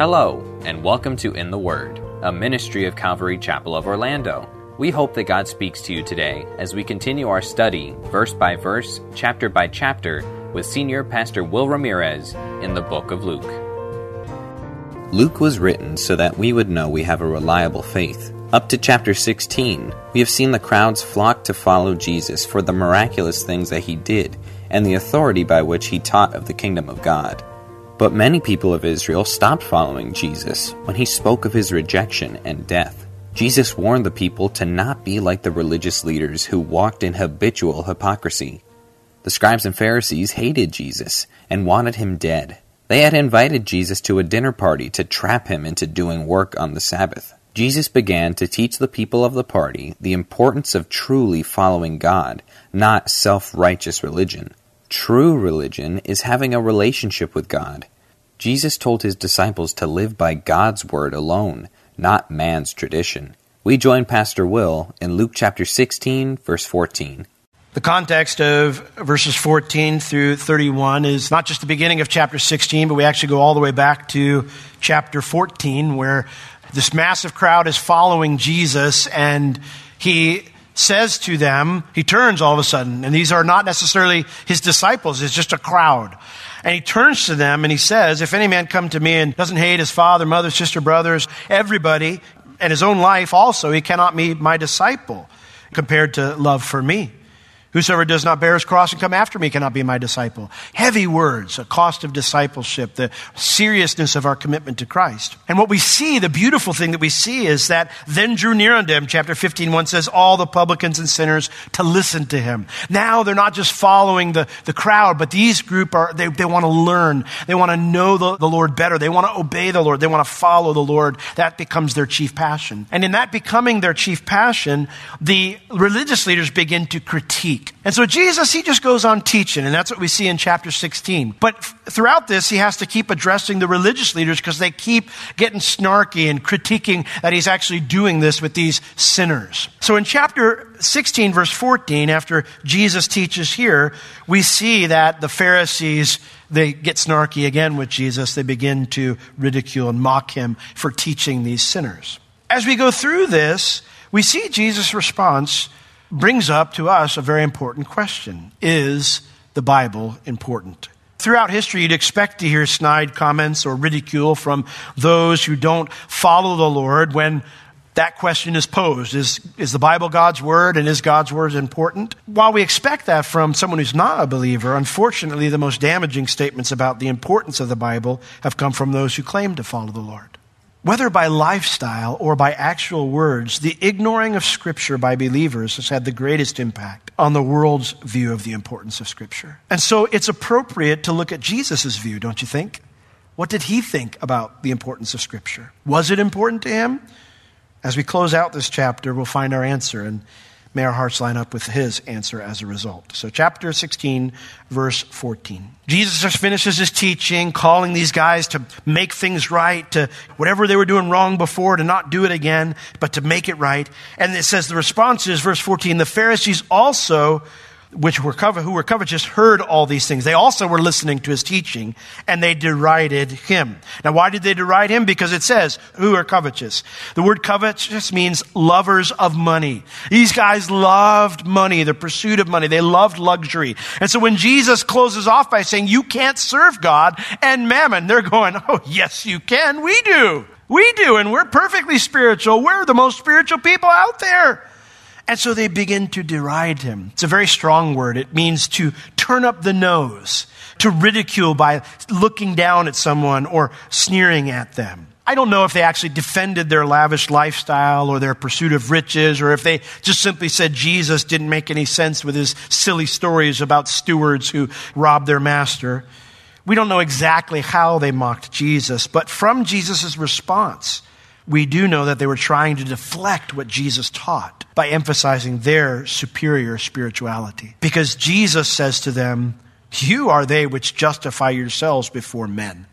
Hello, and welcome to In the Word, a ministry of Calvary Chapel of Orlando. We hope that God speaks to you today as we continue our study, verse by verse, chapter by chapter, with Senior Pastor Will Ramirez in the book of Luke. Luke was written so that we would know we have a reliable faith. Up to chapter 16, we have seen the crowds flock to follow Jesus for the miraculous things that he did and the authority by which he taught of the kingdom of God. But many people of Israel stopped following Jesus when he spoke of his rejection and death. Jesus warned the people to not be like the religious leaders who walked in habitual hypocrisy. The scribes and Pharisees hated Jesus and wanted him dead. They had invited Jesus to a dinner party to trap him into doing work on the Sabbath. Jesus began to teach the people of the party the importance of truly following God, not self righteous religion. True religion is having a relationship with God. Jesus told his disciples to live by God's word alone, not man's tradition. We join Pastor Will in Luke chapter 16, verse 14. The context of verses 14 through 31 is not just the beginning of chapter 16, but we actually go all the way back to chapter 14, where this massive crowd is following Jesus and he says to them, he turns all of a sudden, and these are not necessarily his disciples, it's just a crowd. And he turns to them and he says, If any man come to me and doesn't hate his father, mother, sister, brothers, everybody, and his own life also, he cannot be my disciple compared to love for me. Whosoever does not bear his cross and come after me cannot be my disciple. Heavy words, a cost of discipleship, the seriousness of our commitment to Christ. And what we see, the beautiful thing that we see is that then drew near unto him, chapter 15, 1 says, all the publicans and sinners to listen to him. Now they're not just following the, the crowd, but these group are, they, they want to learn. They want to know the, the Lord better. They want to obey the Lord. They want to follow the Lord. That becomes their chief passion. And in that becoming their chief passion, the religious leaders begin to critique and so Jesus, he just goes on teaching, and that's what we see in chapter 16. But f- throughout this, he has to keep addressing the religious leaders because they keep getting snarky and critiquing that he's actually doing this with these sinners. So in chapter 16, verse 14, after Jesus teaches here, we see that the Pharisees, they get snarky again with Jesus. They begin to ridicule and mock him for teaching these sinners. As we go through this, we see Jesus' response brings up to us a very important question Is the Bible important? Throughout history, you'd expect to hear snide comments or ridicule from those who don't follow the Lord when that question is posed. Is, is the Bible God's Word and is God's Word important? While we expect that from someone who's not a believer, unfortunately, the most damaging statements about the importance of the Bible have come from those who claim to follow the Lord. Whether by lifestyle or by actual words, the ignoring of Scripture by believers has had the greatest impact on the world's view of the importance of Scripture. And so it's appropriate to look at Jesus' view, don't you think? What did he think about the importance of Scripture? Was it important to him? As we close out this chapter, we'll find our answer. And May our hearts line up with his answer as a result. So, chapter 16, verse 14. Jesus just finishes his teaching, calling these guys to make things right, to whatever they were doing wrong before, to not do it again, but to make it right. And it says the response is, verse 14, the Pharisees also which were covet, who were covetous heard all these things. They also were listening to his teaching and they derided him. Now, why did they deride him? Because it says, who are covetous? The word covetous means lovers of money. These guys loved money, the pursuit of money. They loved luxury. And so when Jesus closes off by saying, you can't serve God and mammon, they're going, oh, yes, you can. We do. We do. And we're perfectly spiritual. We're the most spiritual people out there. And so they begin to deride him. It's a very strong word. It means to turn up the nose, to ridicule by looking down at someone or sneering at them. I don't know if they actually defended their lavish lifestyle or their pursuit of riches, or if they just simply said Jesus didn't make any sense with his silly stories about stewards who robbed their master. We don't know exactly how they mocked Jesus, but from Jesus' response, we do know that they were trying to deflect what Jesus taught by emphasizing their superior spirituality. Because Jesus says to them, You are they which justify yourselves before men,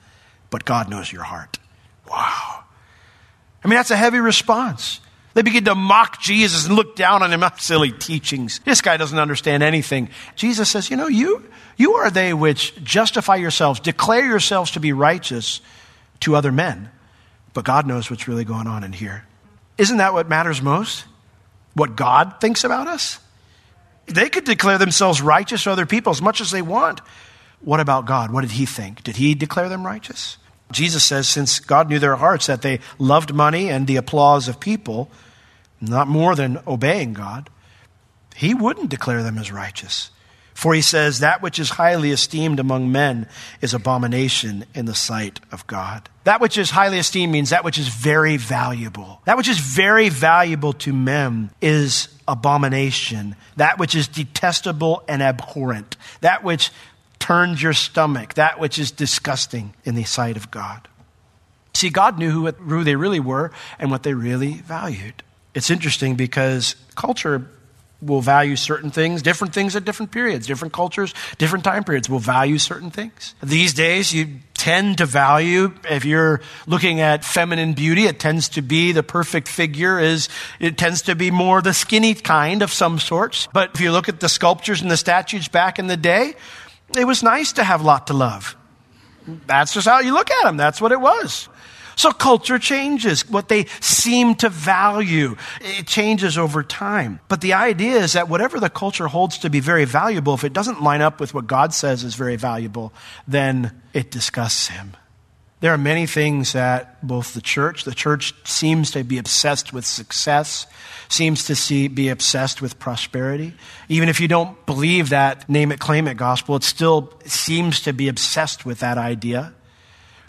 but God knows your heart. Wow. I mean, that's a heavy response. They begin to mock Jesus and look down on him. Ah, silly teachings. This guy doesn't understand anything. Jesus says, You know, you, you are they which justify yourselves, declare yourselves to be righteous to other men, but God knows what's really going on in here. Isn't that what matters most? What God thinks about us? They could declare themselves righteous to other people as much as they want. What about God? What did he think? Did he declare them righteous? Jesus says, since God knew their hearts, that they loved money and the applause of people, not more than obeying God, he wouldn't declare them as righteous. For he says, That which is highly esteemed among men is abomination in the sight of God. That which is highly esteemed means that which is very valuable. That which is very valuable to men is abomination. That which is detestable and abhorrent. That which turns your stomach. That which is disgusting in the sight of God. See, God knew who, they really were and what they really valued. It's interesting because culture will value certain things, different things at different periods, different cultures, different time periods will value certain things. These days, you tend to value, if you're looking at feminine beauty, it tends to be the perfect figure is, it tends to be more the skinny kind of some sorts. But if you look at the sculptures and the statues back in the day, it was nice to have a lot to love. That's just how you look at them. That's what it was. So culture changes. What they seem to value, it changes over time. But the idea is that whatever the culture holds to be very valuable, if it doesn't line up with what God says is very valuable, then it disgusts him. There are many things that both the church, the church seems to be obsessed with success, seems to see, be obsessed with prosperity. Even if you don't believe that name it, claim it gospel, it still seems to be obsessed with that idea.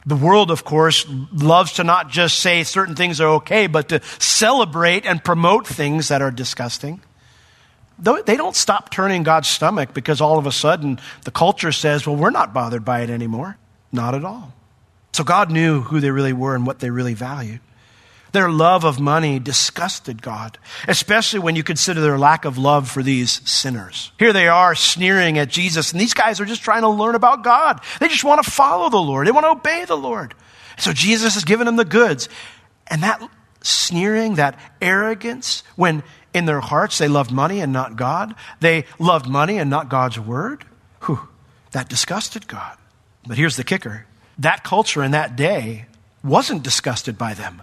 The world, of course, loves to not just say certain things are okay, but to celebrate and promote things that are disgusting. They don't stop turning God's stomach because all of a sudden the culture says, well, we're not bothered by it anymore. Not at all. So God knew who they really were and what they really valued. Their love of money disgusted God, especially when you consider their lack of love for these sinners. Here they are sneering at Jesus, and these guys are just trying to learn about God. They just want to follow the Lord, they want to obey the Lord. So Jesus has given them the goods. And that sneering, that arrogance, when in their hearts they loved money and not God, they loved money and not God's word, whew, that disgusted God. But here's the kicker that culture in that day wasn't disgusted by them.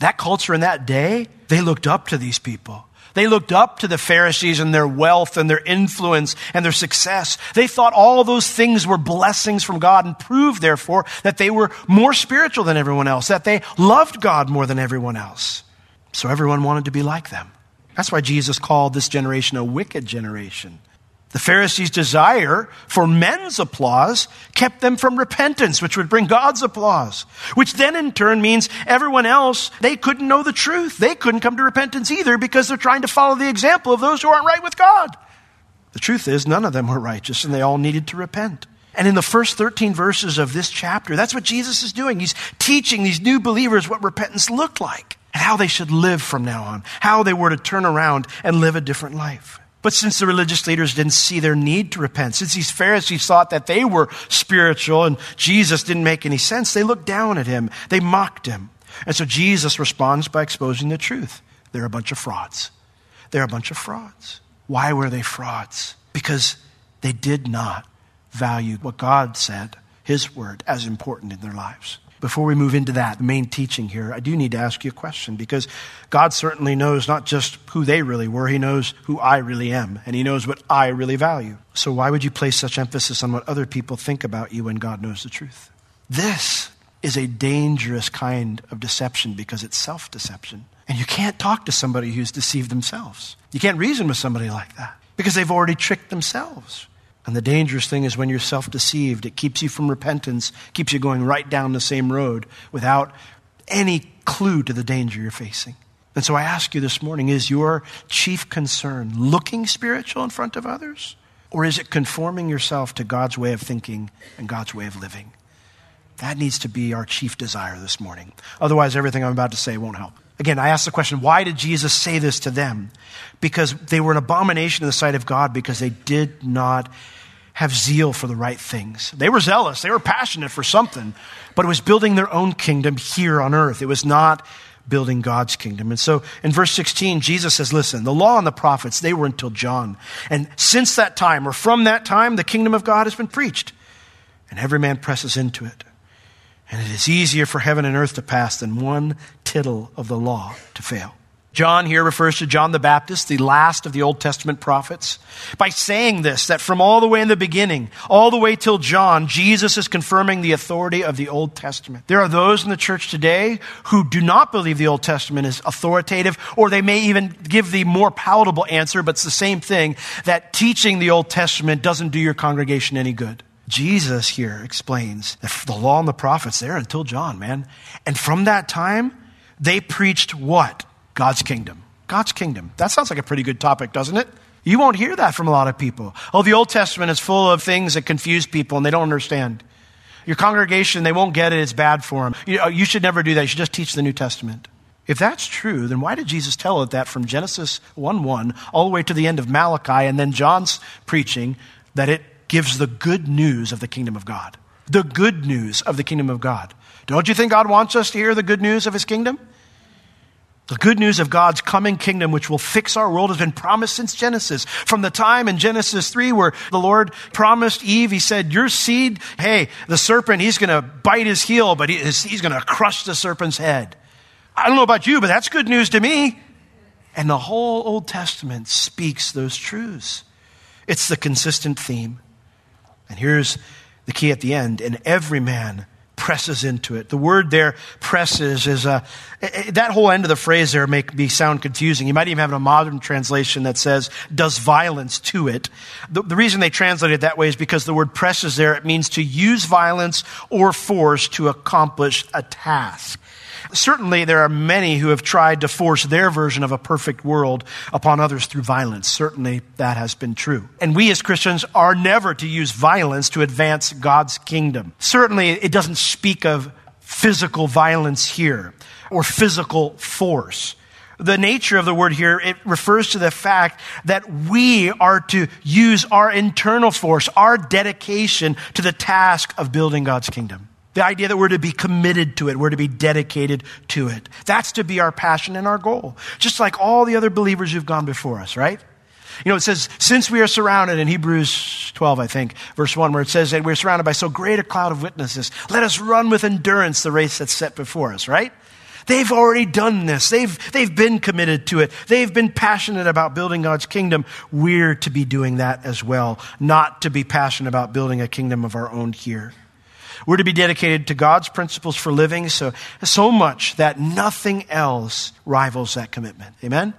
That culture in that day, they looked up to these people. They looked up to the Pharisees and their wealth and their influence and their success. They thought all those things were blessings from God and proved, therefore, that they were more spiritual than everyone else, that they loved God more than everyone else. So everyone wanted to be like them. That's why Jesus called this generation a wicked generation. The Pharisees' desire for men's applause kept them from repentance, which would bring God's applause, which then in turn means everyone else, they couldn't know the truth. They couldn't come to repentance either because they're trying to follow the example of those who aren't right with God. The truth is, none of them were righteous and they all needed to repent. And in the first 13 verses of this chapter, that's what Jesus is doing. He's teaching these new believers what repentance looked like and how they should live from now on, how they were to turn around and live a different life. But since the religious leaders didn't see their need to repent, since these Pharisees thought that they were spiritual and Jesus didn't make any sense, they looked down at him. They mocked him. And so Jesus responds by exposing the truth. They're a bunch of frauds. They're a bunch of frauds. Why were they frauds? Because they did not value what God said, His word, as important in their lives. Before we move into that, the main teaching here, I do need to ask you a question because God certainly knows not just who they really were, He knows who I really am, and He knows what I really value. So, why would you place such emphasis on what other people think about you when God knows the truth? This is a dangerous kind of deception because it's self deception. And you can't talk to somebody who's deceived themselves. You can't reason with somebody like that because they've already tricked themselves. And the dangerous thing is when you're self deceived, it keeps you from repentance, keeps you going right down the same road without any clue to the danger you're facing. And so I ask you this morning is your chief concern looking spiritual in front of others Or is it conforming yourself to God's way of thinking and God's way of living? That needs to be our chief desire this morning. Otherwise, everything I'm about to say won't help. Again, I ask the question why did Jesus say this to them? Because they were an abomination in the sight of God because they did not have zeal for the right things. They were zealous, they were passionate for something, but it was building their own kingdom here on earth. It was not building God's kingdom. And so in verse 16, Jesus says, Listen, the law and the prophets, they were until John. And since that time, or from that time, the kingdom of God has been preached, and every man presses into it. And it is easier for heaven and earth to pass than one tittle of the law to fail. John here refers to John the Baptist, the last of the Old Testament prophets, by saying this, that from all the way in the beginning, all the way till John, Jesus is confirming the authority of the Old Testament. There are those in the church today who do not believe the Old Testament is authoritative, or they may even give the more palatable answer, but it's the same thing, that teaching the Old Testament doesn't do your congregation any good. Jesus here explains that the law and the prophets there until John, man. And from that time, they preached what? God's kingdom. God's kingdom. That sounds like a pretty good topic, doesn't it? You won't hear that from a lot of people. Oh, the Old Testament is full of things that confuse people and they don't understand. Your congregation, they won't get it. It's bad for them. You, oh, you should never do that. You should just teach the New Testament. If that's true, then why did Jesus tell it that from Genesis 1 1 all the way to the end of Malachi and then John's preaching that it gives the good news of the kingdom of God? The good news of the kingdom of God. Don't you think God wants us to hear the good news of his kingdom? The good news of God's coming kingdom, which will fix our world, has been promised since Genesis. From the time in Genesis 3 where the Lord promised Eve, He said, Your seed, hey, the serpent, he's going to bite his heel, but he's, going to crush the serpent's head. I don't know about you, but that's good news to me. And the whole Old Testament speaks those truths. It's the consistent theme. And here's the key at the end. And every man presses into it. The word there, presses, is a, that whole end of the phrase there may be sound confusing. You might even have a modern translation that says, does violence to it. The, the reason they translate it that way is because the word presses there, it means to use violence or force to accomplish a task. Certainly, there are many who have tried to force their version of a perfect world upon others through violence. Certainly, that has been true. And we as Christians are never to use violence to advance God's kingdom. Certainly, it doesn't speak of physical violence here or physical force. The nature of the word here, it refers to the fact that we are to use our internal force, our dedication to the task of building God's kingdom. The idea that we're to be committed to it, we're to be dedicated to it. That's to be our passion and our goal. Just like all the other believers who've gone before us, right? You know, it says, since we are surrounded in Hebrews 12, I think, verse 1, where it says that we're surrounded by so great a cloud of witnesses, let us run with endurance the race that's set before us, right? They've already done this. They've, they've been committed to it. They've been passionate about building God's kingdom. We're to be doing that as well, not to be passionate about building a kingdom of our own here. We're to be dedicated to God's principles for living so, so much that nothing else rivals that commitment. Amen?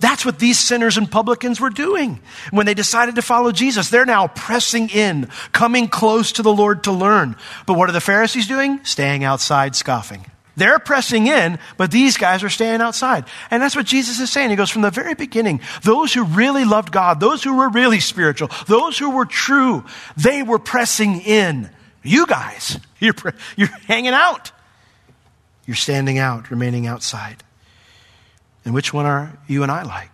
That's what these sinners and publicans were doing when they decided to follow Jesus. They're now pressing in, coming close to the Lord to learn. But what are the Pharisees doing? Staying outside, scoffing. They're pressing in, but these guys are staying outside. And that's what Jesus is saying. He goes, from the very beginning, those who really loved God, those who were really spiritual, those who were true, they were pressing in. You guys, you're, you're hanging out. You're standing out, remaining outside. And which one are you and I like?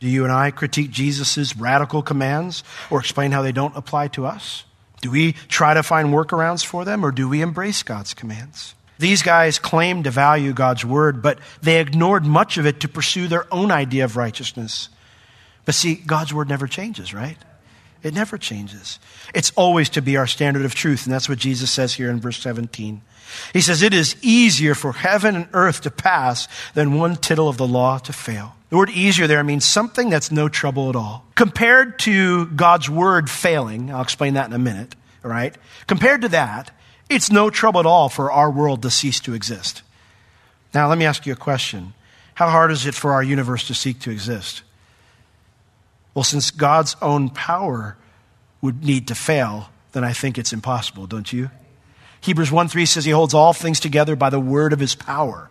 Do you and I critique Jesus' radical commands or explain how they don't apply to us? Do we try to find workarounds for them or do we embrace God's commands? These guys claimed to value God's word, but they ignored much of it to pursue their own idea of righteousness. But see, God's word never changes, right? It never changes. It's always to be our standard of truth. And that's what Jesus says here in verse 17. He says, It is easier for heaven and earth to pass than one tittle of the law to fail. The word easier there means something that's no trouble at all. Compared to God's word failing, I'll explain that in a minute, all right? Compared to that, it's no trouble at all for our world to cease to exist. Now, let me ask you a question. How hard is it for our universe to seek to exist? Well, since God's own power would need to fail, then I think it's impossible, don't you? Hebrews 1 3 says he holds all things together by the word of his power.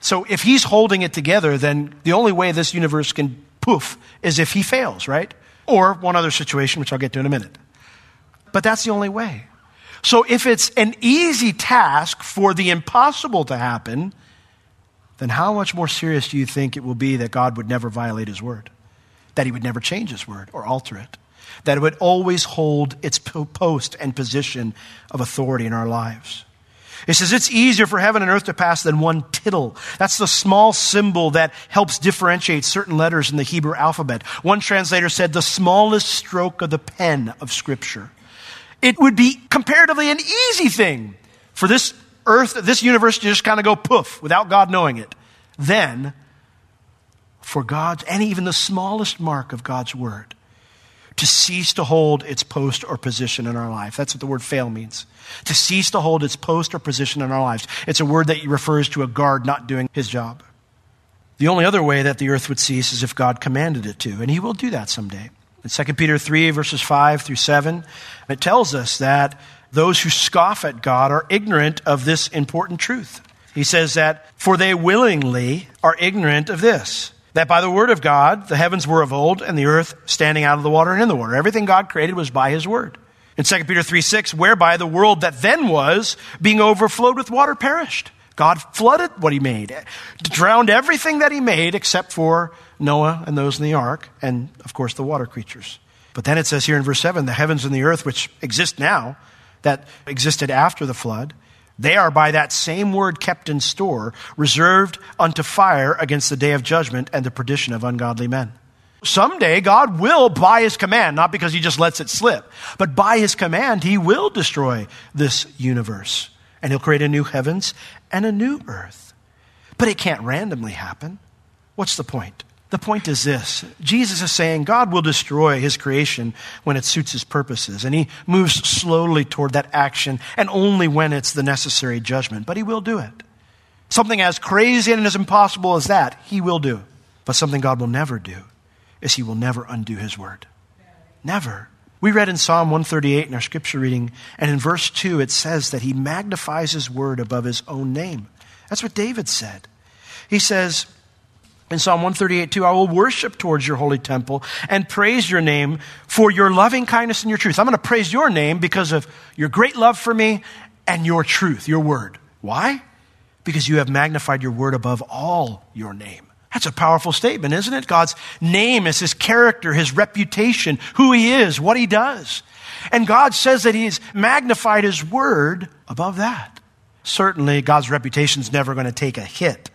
So if he's holding it together, then the only way this universe can poof is if he fails, right? Or one other situation, which I'll get to in a minute. But that's the only way. So if it's an easy task for the impossible to happen, then how much more serious do you think it will be that God would never violate his word? That he would never change his word or alter it? That it would always hold its post and position of authority in our lives? It says it's easier for heaven and earth to pass than one tittle. That's the small symbol that helps differentiate certain letters in the Hebrew alphabet. One translator said the smallest stroke of the pen of Scripture. It would be comparatively an easy thing for this earth, this universe to just kind of go poof without God knowing it. Then, for God's, and even the smallest mark of God's word, to cease to hold its post or position in our life. That's what the word fail means. To cease to hold its post or position in our lives. It's a word that refers to a guard not doing his job. The only other way that the earth would cease is if God commanded it to, and he will do that someday. In 2 Peter 3, verses 5 through 7, it tells us that those who scoff at God are ignorant of this important truth. He says that, for they willingly are ignorant of this that by the word of God, the heavens were of old, and the earth standing out of the water and in the water. Everything God created was by his word. In 2 Peter 3 6, whereby the world that then was, being overflowed with water, perished. God flooded what he made, drowned everything that he made except for Noah and those in the ark, and of course the water creatures. But then it says here in verse 7 the heavens and the earth, which exist now, that existed after the flood, they are by that same word kept in store, reserved unto fire against the day of judgment and the perdition of ungodly men. Someday, God will, by his command, not because he just lets it slip, but by his command, he will destroy this universe. And he'll create a new heavens and a new earth. But it can't randomly happen. What's the point? The point is this Jesus is saying God will destroy his creation when it suits his purposes, and he moves slowly toward that action, and only when it's the necessary judgment. But he will do it. Something as crazy and as impossible as that, he will do. But something God will never do is he will never undo his word. Never. We read in Psalm 138 in our scripture reading, and in verse 2, it says that he magnifies his word above his own name. That's what David said. He says, in Psalm 138, 2, I will worship towards your holy temple and praise your name for your loving kindness and your truth. I'm going to praise your name because of your great love for me and your truth, your word. Why? Because you have magnified your word above all your name. That's a powerful statement, isn't it? God's name is his character, his reputation, who he is, what he does. And God says that he's magnified his word above that. Certainly, God's reputation is never going to take a hit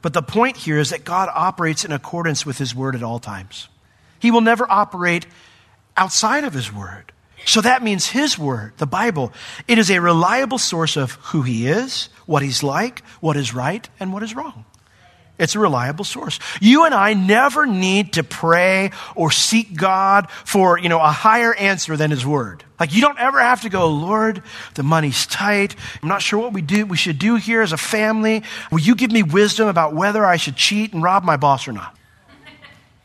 but the point here is that God operates in accordance with His word at all times. He will never operate outside of His word. So that means His word, the Bible, it is a reliable source of who He is, what He's like, what is right, and what is wrong. It's a reliable source. You and I never need to pray or seek God for, you know, a higher answer than His Word. Like you don't ever have to go, Lord, the money's tight. I'm not sure what we do, we should do here as a family. Will you give me wisdom about whether I should cheat and rob my boss or not?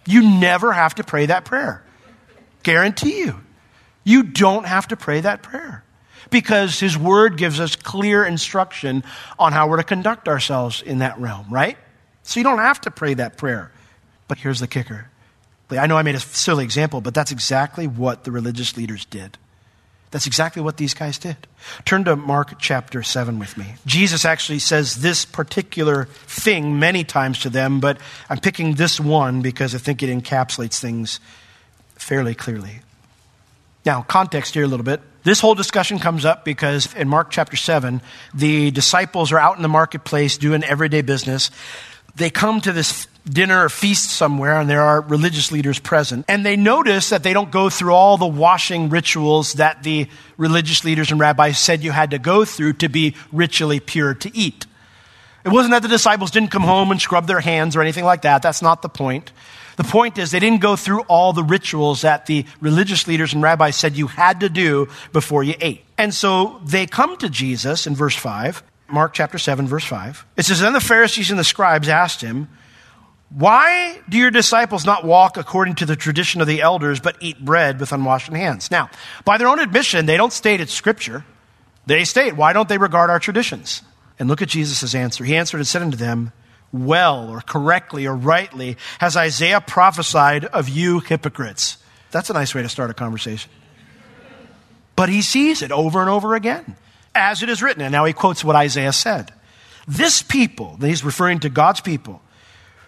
You never have to pray that prayer. Guarantee you. You don't have to pray that prayer because His Word gives us clear instruction on how we're to conduct ourselves in that realm, right? So you don't have to pray that prayer. But here's the kicker. I know I made a silly example, but that's exactly what the religious leaders did. That's exactly what these guys did. Turn to Mark chapter 7 with me. Jesus actually says this particular thing many times to them, but I'm picking this one because I think it encapsulates things fairly clearly. Now, context here a little bit. This whole discussion comes up because in Mark chapter 7, the disciples are out in the marketplace doing everyday business they come to this dinner or feast somewhere and there are religious leaders present. And they notice that they don't go through all the washing rituals that the religious leaders and rabbis said you had to go through to be ritually pure to eat. It wasn't that the disciples didn't come home and scrub their hands or anything like that. That's not the point. The point is they didn't go through all the rituals that the religious leaders and rabbis said you had to do before you ate. And so they come to Jesus in verse 5 Mark chapter 7, verse 5. It says, Then the Pharisees and the scribes asked him, Why do your disciples not walk according to the tradition of the elders, but eat bread with unwashed hands? Now, by their own admission, they don't state it's scripture. They state, Why don't they regard our traditions? And look at Jesus' answer. He answered and said unto them, Well, or correctly, or rightly, has Isaiah prophesied of you hypocrites. that's a nice way to start a conversation. But he sees it over and over again, as it is written. And now he quotes what Isaiah said. This people, he's referring to God's people,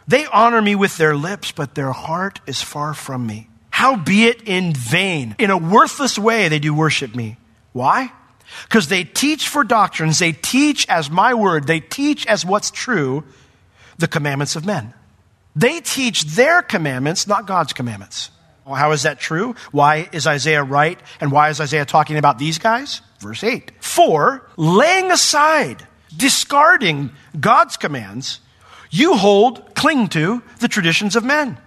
they honor me with their lips, but their heart is far from me. Howbeit in vain, in a worthless way, they do worship me. Why? Because they teach for doctrines, they teach as my word, they teach as what's true the commandments of men. They teach their commandments, not God's commandments. Well, how is that true? Why is Isaiah right? And why is Isaiah talking about these guys? Verse 8. For laying aside, discarding God's commands, you hold, cling to the traditions of men,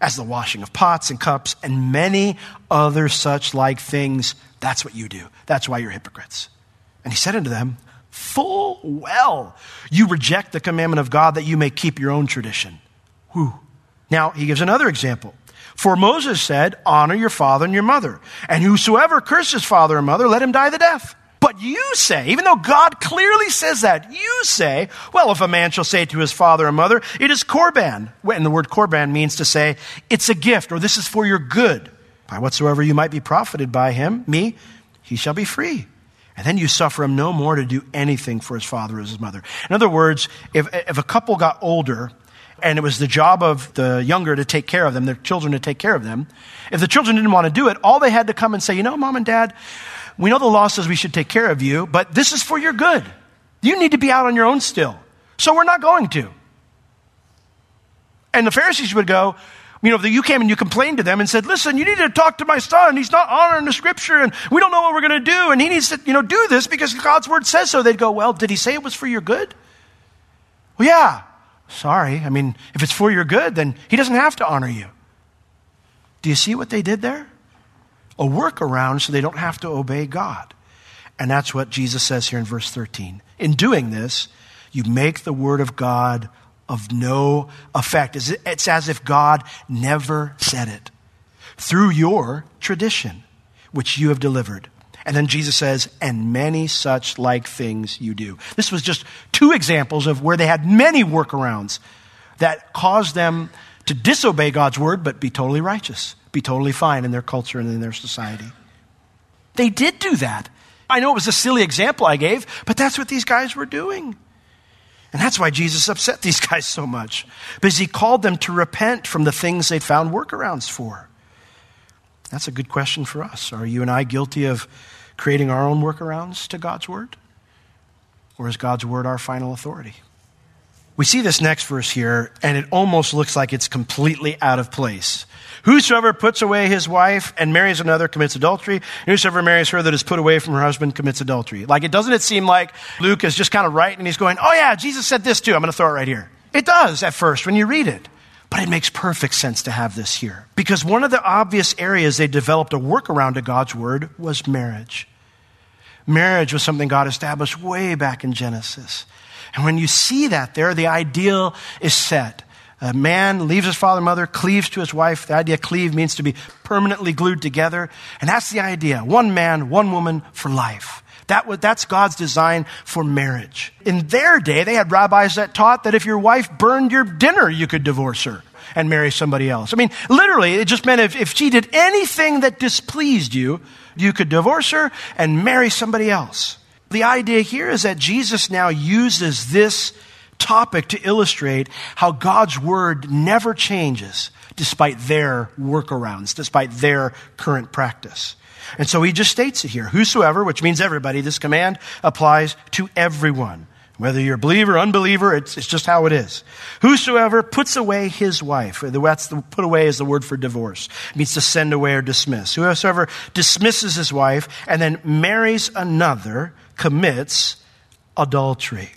as the washing of pots and cups and many other such like things. That's what you do. That's why you're hypocrites. And he said unto them, Full well, you reject the commandment of God that you may keep your own tradition. Whew. Now, he gives another example. For Moses said, Honor your father and your mother, and whosoever curses father or mother, let him die the death. But you say, even though God clearly says that, you say, well, if a man shall say to his father or mother, it is korban. And the word korban means to say, it's a gift, or this is for your good. By whatsoever you might be profited by him, me, he shall be free. And then you suffer him no more to do anything for his father or his mother. In other words, if, if a couple got older and it was the job of the younger to take care of them, their children to take care of them, if the children didn't want to do it, all they had to come and say, you know, mom and dad, we know the law says we should take care of you, but this is for your good. You need to be out on your own still. So we're not going to. And the Pharisees would go, you know, you came and you complained to them and said, listen, you need to talk to my son. He's not honoring the scripture and we don't know what we're going to do. And he needs to, you know, do this because God's word says so. They'd go, well, did he say it was for your good? Well, yeah. Sorry. I mean, if it's for your good, then he doesn't have to honor you. Do you see what they did there? a workaround so they don't have to obey God. And that's what Jesus says here in verse 13. In doing this, you make the word of God of no effect. It's as if God never said it through your tradition, which you have delivered. And then Jesus says, and many such like things you do. This was just two examples of where they had many workarounds that caused them to disobey God's word, but be totally righteous be totally fine in their culture and in their society. They did do that. I know it was a silly example I gave, but that's what these guys were doing. And that's why Jesus upset these guys so much, because he called them to repent from the things they'd found workarounds for. That's a good question for us. Are you and I guilty of creating our own workarounds to God's word? Or is God's word our final authority? We see this next verse here, and it almost looks like it's completely out of place. Whosoever puts away his wife and marries another commits adultery. Whosoever marries her that is put away from her husband commits adultery. Like, it doesn't it seem like Luke is just kind of right and he's going, oh yeah, Jesus said this too. I'm going to throw it right here. It does at first when you read it. But it makes perfect sense to have this here. Because one of the obvious areas they developed a workaround to God's word was marriage. Marriage was something God established way back in Genesis. And when you see that there, the ideal is set. A man leaves his father and mother, cleaves to his wife. The idea cleave means to be permanently glued together. And that's the idea. One man, one woman for life. That was, that's God's design for marriage. In their day, they had rabbis that taught that if your wife burned your dinner, you could divorce her and marry somebody else. I mean, literally, it just meant if, if she did anything that displeased you, you could divorce her and marry somebody else. The idea here is that Jesus now uses this topic to illustrate how God's word never changes despite their workarounds, despite their current practice. And so he just states it here. Whosoever, which means everybody, this command applies to everyone. Whether you're a believer or unbeliever, it's, it's just how it is. Whosoever puts away his wife, that's the, put away is the word for divorce. It means to send away or dismiss. Whosoever dismisses his wife and then marries another commits adultery.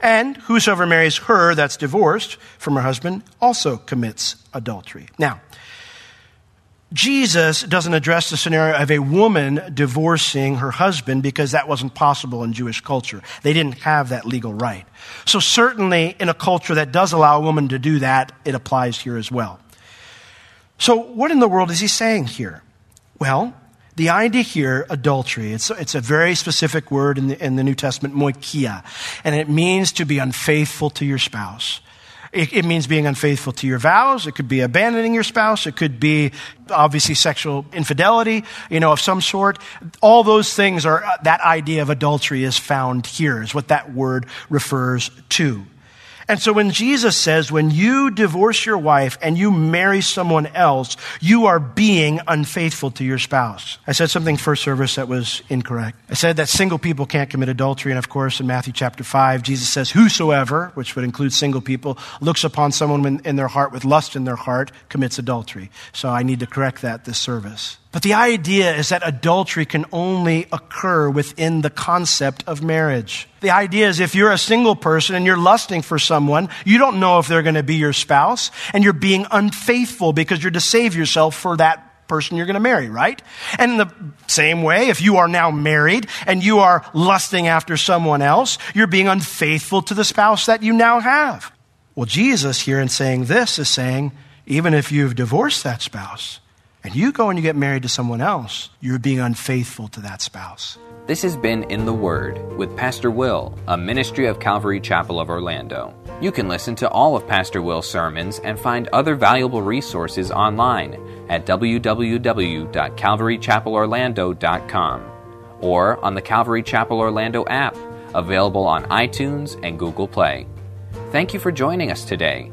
And whosoever marries her that's divorced from her husband also commits adultery. Now, Jesus doesn't address the scenario of a woman divorcing her husband because that wasn't possible in Jewish culture. They didn't have that legal right. So, certainly, in a culture that does allow a woman to do that, it applies here as well. So, what in the world is he saying here? Well, the idea here, adultery, it's, it's a very specific word in the, in the New Testament, moikia, and it means to be unfaithful to your spouse. It, it, means being unfaithful to your vows. It could be abandoning your spouse. It could be obviously sexual infidelity, you know, of some sort. All those things are, uh, that idea of adultery is found here, is what that word refers to. And so when Jesus says, when you divorce your wife and you marry someone else, you are being unfaithful to your spouse. I said something first service that was incorrect. I said that single people can't commit adultery. And of course, in Matthew chapter 5, Jesus says, whosoever, which would include single people, looks upon someone in their heart with lust in their heart commits adultery. So I need to correct that this service. But the idea is that adultery can only occur within the concept of marriage. The idea is if you're a single person and you're lusting for someone, you don't know if they're going to be your spouse, and you're being unfaithful because you're to save yourself for that person you're going to marry, right? And in the same way, if you are now married and you are lusting after someone else, you're being unfaithful to the spouse that you now have. Well, Jesus here in saying this is saying, even if you've divorced that spouse, and you go and you get married to someone else, you're being unfaithful to that spouse. This has been In the Word with Pastor Will, a ministry of Calvary Chapel of Orlando. You can listen to all of Pastor Will's sermons and find other valuable resources online at www.calvarychapelorlando.com or on the Calvary Chapel Orlando app, available on iTunes and Google Play. Thank you for joining us today.